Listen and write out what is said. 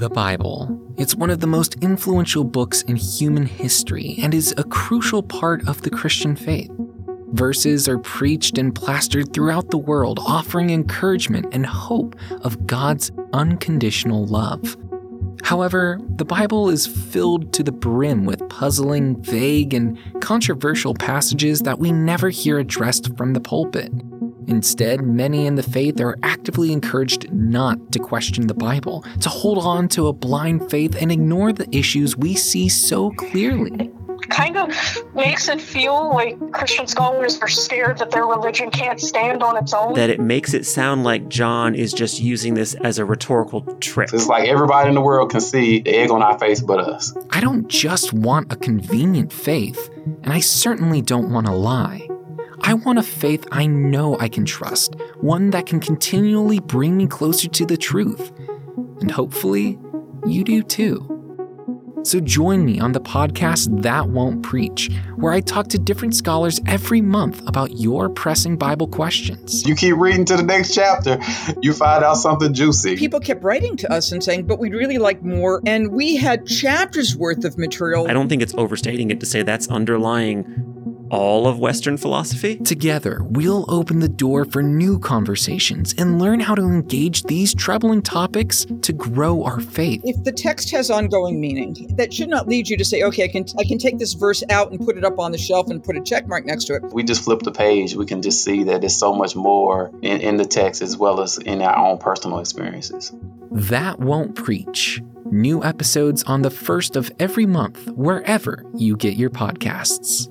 The Bible. It's one of the most influential books in human history and is a crucial part of the Christian faith. Verses are preached and plastered throughout the world, offering encouragement and hope of God's unconditional love. However, the Bible is filled to the brim with puzzling, vague, and controversial passages that we never hear addressed from the pulpit. Instead, many in the faith are actively encouraged not to question the Bible, to hold on to a blind faith and ignore the issues we see so clearly kind of makes it feel like Christian scholars are scared that their religion can't stand on its own. That it makes it sound like John is just using this as a rhetorical trick. It's like everybody in the world can see the egg on our face but us. I don't just want a convenient faith, and I certainly don't want to lie. I want a faith I know I can trust, one that can continually bring me closer to the truth. And hopefully, you do too. So join me on the podcast That Won't Preach, where I talk to different scholars every month about your pressing Bible questions. You keep reading to the next chapter, you find out something juicy. People kept writing to us and saying, but we'd really like more. And we had chapters worth of material. I don't think it's overstating it to say that's underlying all of Western philosophy? Together, we'll open the door for new conversations and learn how to engage these troubling topics to grow our faith. If the text has ongoing meaning, that should not lead you to say, okay, I can, I can take this verse out and put it up on the shelf and put a check mark next to it. We just flip the page. We can just see that there's so much more in, in the text as well as in our own personal experiences. That Won't Preach. New episodes on the first of every month, wherever you get your podcasts.